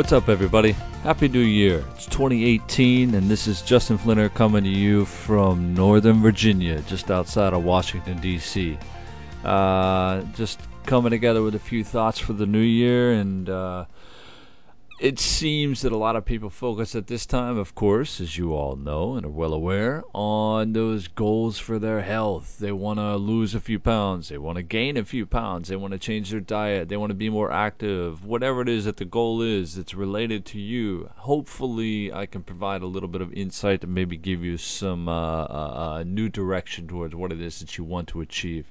What's up, everybody? Happy New Year. It's 2018, and this is Justin Flinner coming to you from Northern Virginia, just outside of Washington, D.C. Uh, just coming together with a few thoughts for the new year, and uh, it seems that a lot of people focus at this time, of course, as you all know and are well aware, on those goals for their health. They want to lose a few pounds, they want to gain a few pounds, they want to change their diet, they want to be more active, whatever it is that the goal is that's related to you. Hopefully, I can provide a little bit of insight and maybe give you some uh, uh, uh new direction towards what it is that you want to achieve.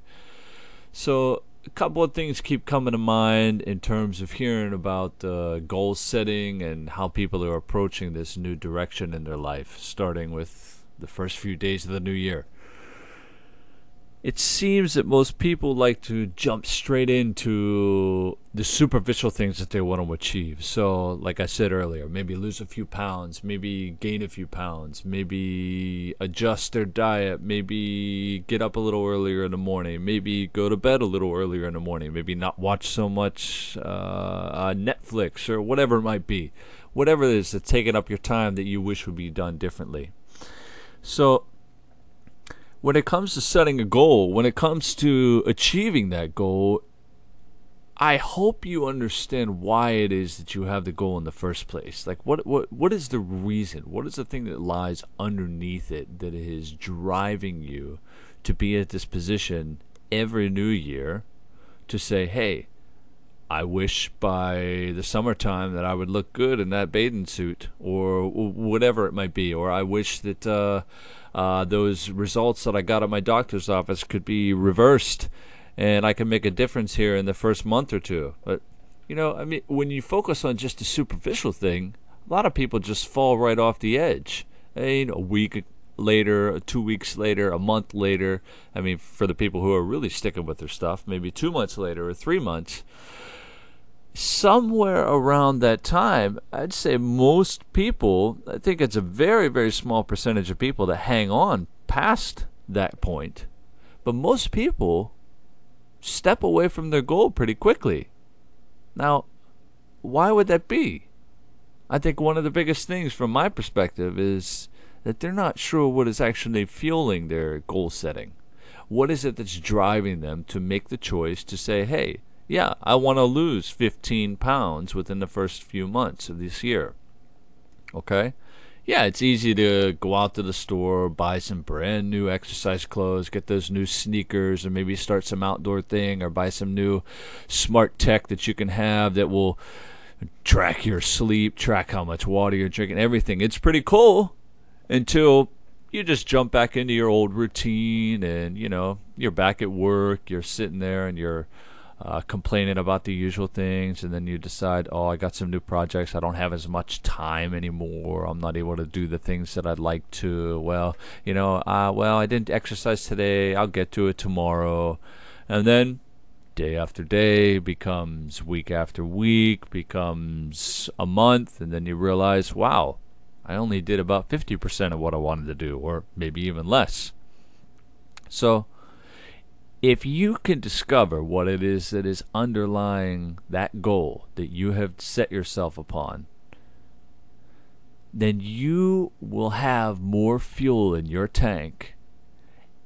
So, a couple of things keep coming to mind in terms of hearing about uh, goal setting and how people are approaching this new direction in their life, starting with the first few days of the new year it seems that most people like to jump straight into the superficial things that they want to achieve. So, like I said earlier, maybe lose a few pounds, maybe gain a few pounds, maybe adjust their diet, maybe get up a little earlier in the morning, maybe go to bed a little earlier in the morning, maybe not watch so much uh, uh, Netflix or whatever it might be. Whatever it is that's taking up your time that you wish would be done differently. So, when it comes to setting a goal, when it comes to achieving that goal, I hope you understand why it is that you have the goal in the first place. Like what what what is the reason? What is the thing that lies underneath it that is driving you to be at this position every new year to say, "Hey, I wish by the summertime that I would look good in that bathing suit or whatever it might be, or I wish that uh, uh, those results that I got at my doctor's office could be reversed and I can make a difference here in the first month or two. But, you know, I mean, when you focus on just a superficial thing, a lot of people just fall right off the edge. I mean, a week later, two weeks later, a month later. I mean, for the people who are really sticking with their stuff, maybe two months later or three months somewhere around that time, I'd say most people, I think it's a very, very small percentage of people that hang on past that point. But most people step away from their goal pretty quickly. Now, why would that be? I think one of the biggest things from my perspective is that they're not sure what is actually fueling their goal setting. What is it that's driving them to make the choice to say, hey, yeah, I want to lose 15 pounds within the first few months of this year. Okay? Yeah, it's easy to go out to the store, buy some brand new exercise clothes, get those new sneakers, or maybe start some outdoor thing, or buy some new smart tech that you can have that will track your sleep, track how much water you're drinking, everything. It's pretty cool until you just jump back into your old routine and, you know, you're back at work, you're sitting there and you're uh, complaining about the usual things, and then you decide, oh, I got some new projects. I don't have as much time anymore. I'm not able to do the things that I'd like to. Well, you know, uh, well, I didn't exercise today. I'll get to it tomorrow. And then day after day becomes week after week, becomes a month, and then you realize, wow, I only did about 50% of what I wanted to do, or maybe even less. So, if you can discover what it is that is underlying that goal that you have set yourself upon, then you will have more fuel in your tank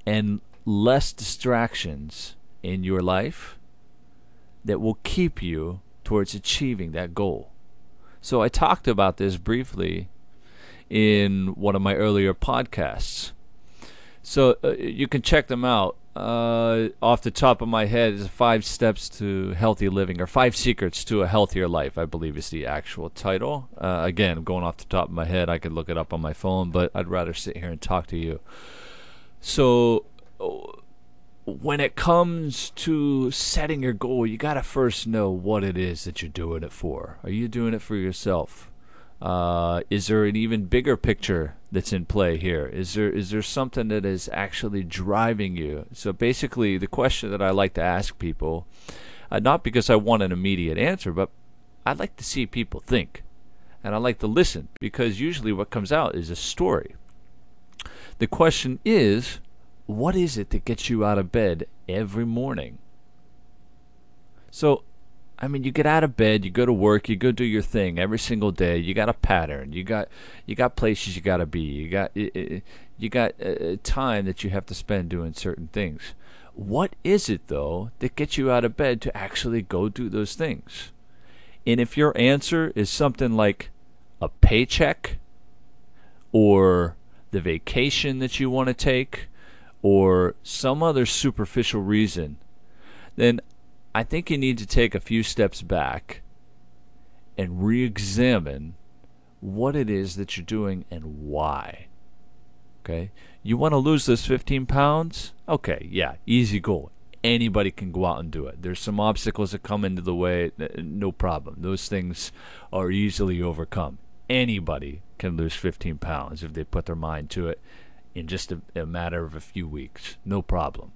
and less distractions in your life that will keep you towards achieving that goal. So I talked about this briefly in one of my earlier podcasts. So uh, you can check them out uh, off the top of my head is five steps to healthy living or five secrets to a healthier life i believe is the actual title. Uh, again going off the top of my head i could look it up on my phone but i'd rather sit here and talk to you. So when it comes to setting your goal you got to first know what it is that you're doing it for. Are you doing it for yourself uh, is there an even bigger picture that's in play here? Is there is there something that is actually driving you? So basically, the question that I like to ask people, uh, not because I want an immediate answer, but I like to see people think, and I like to listen because usually what comes out is a story. The question is, what is it that gets you out of bed every morning? So I mean, you get out of bed, you go to work, you go do your thing every single day. You got a pattern. You got you got places you got to be. You got you got uh, time that you have to spend doing certain things. What is it though that gets you out of bed to actually go do those things? And if your answer is something like a paycheck or the vacation that you want to take or some other superficial reason, then I think you need to take a few steps back and re examine what it is that you're doing and why. Okay? You want to lose those 15 pounds? Okay, yeah, easy goal. Anybody can go out and do it. There's some obstacles that come into the way, no problem. Those things are easily overcome. Anybody can lose 15 pounds if they put their mind to it in just a, a matter of a few weeks. No problem.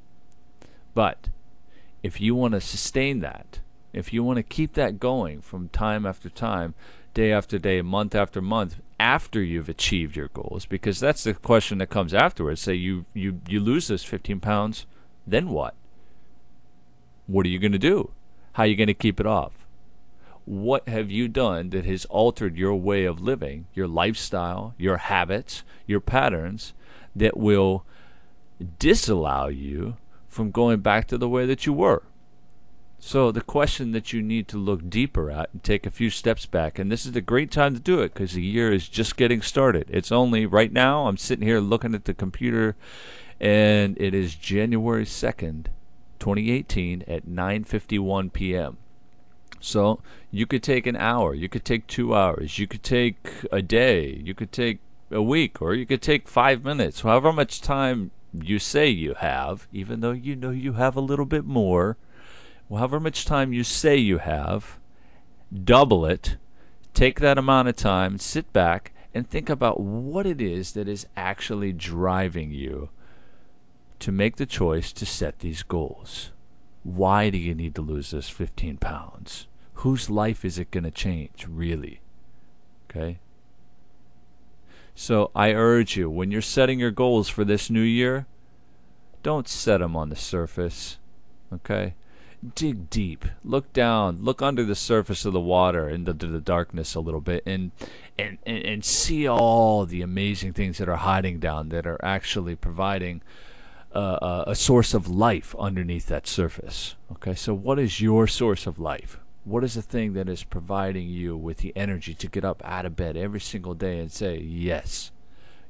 But if you want to sustain that, if you want to keep that going from time after time, day after day, month after month, after you've achieved your goals, because that's the question that comes afterwards. Say you you you lose this 15 pounds, then what? What are you going to do? How are you going to keep it off? What have you done that has altered your way of living, your lifestyle, your habits, your patterns that will disallow you from going back to the way that you were. So the question that you need to look deeper at and take a few steps back, and this is a great time to do it because the year is just getting started. It's only right now. I'm sitting here looking at the computer, and it is January second, 2018, at 9:51 p.m. So you could take an hour, you could take two hours, you could take a day, you could take a week, or you could take five minutes, however much time you say you have, even though you know you have a little bit more, however much time you say you have, double it, take that amount of time, sit back, and think about what it is that is actually driving you to make the choice to set these goals. Why do you need to lose this 15 pounds? Whose life is it going to change, really? Okay? So I urge you, when you're setting your goals for this new year, don't set them on the surface. Okay? Dig deep. Look down. Look under the surface of the water into the darkness a little bit and, and, and, and see all the amazing things that are hiding down that are actually providing uh, a source of life underneath that surface. Okay? So, what is your source of life? What is the thing that is providing you with the energy to get up out of bed every single day and say, Yes,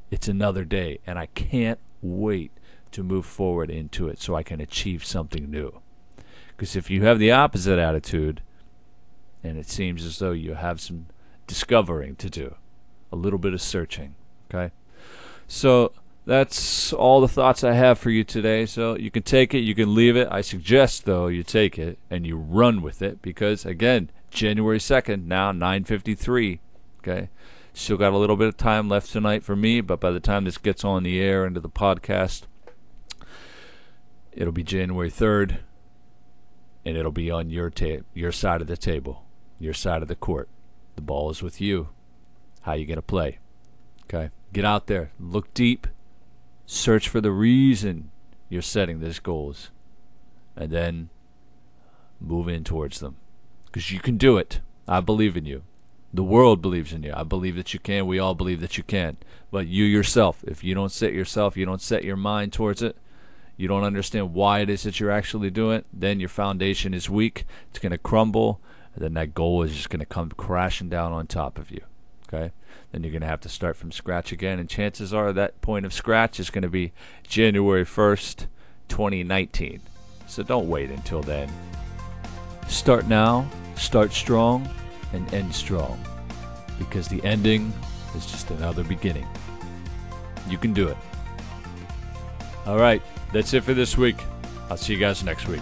it's another day, and I can't wait to move forward into it so I can achieve something new? Because if you have the opposite attitude, and it seems as though you have some discovering to do, a little bit of searching, okay? So, that's all the thoughts I have for you today. So you can take it, you can leave it. I suggest though you take it and you run with it because again, January 2nd, now 9:53, okay? Still got a little bit of time left tonight for me, but by the time this gets on the air into the podcast, it'll be January 3rd and it'll be on your ta- your side of the table, your side of the court. The ball is with you. How you going to play? Okay? Get out there, look deep Search for the reason you're setting these goals and then move in towards them. Because you can do it. I believe in you. The world believes in you. I believe that you can. We all believe that you can. But you yourself, if you don't set yourself, you don't set your mind towards it, you don't understand why it is that you're actually doing it, then your foundation is weak. It's going to crumble. And then that goal is just going to come crashing down on top of you. Okay? then you're going to have to start from scratch again. And chances are that point of scratch is going to be January 1st, 2019. So don't wait until then. Start now, start strong, and end strong. Because the ending is just another beginning. You can do it. All right, that's it for this week. I'll see you guys next week.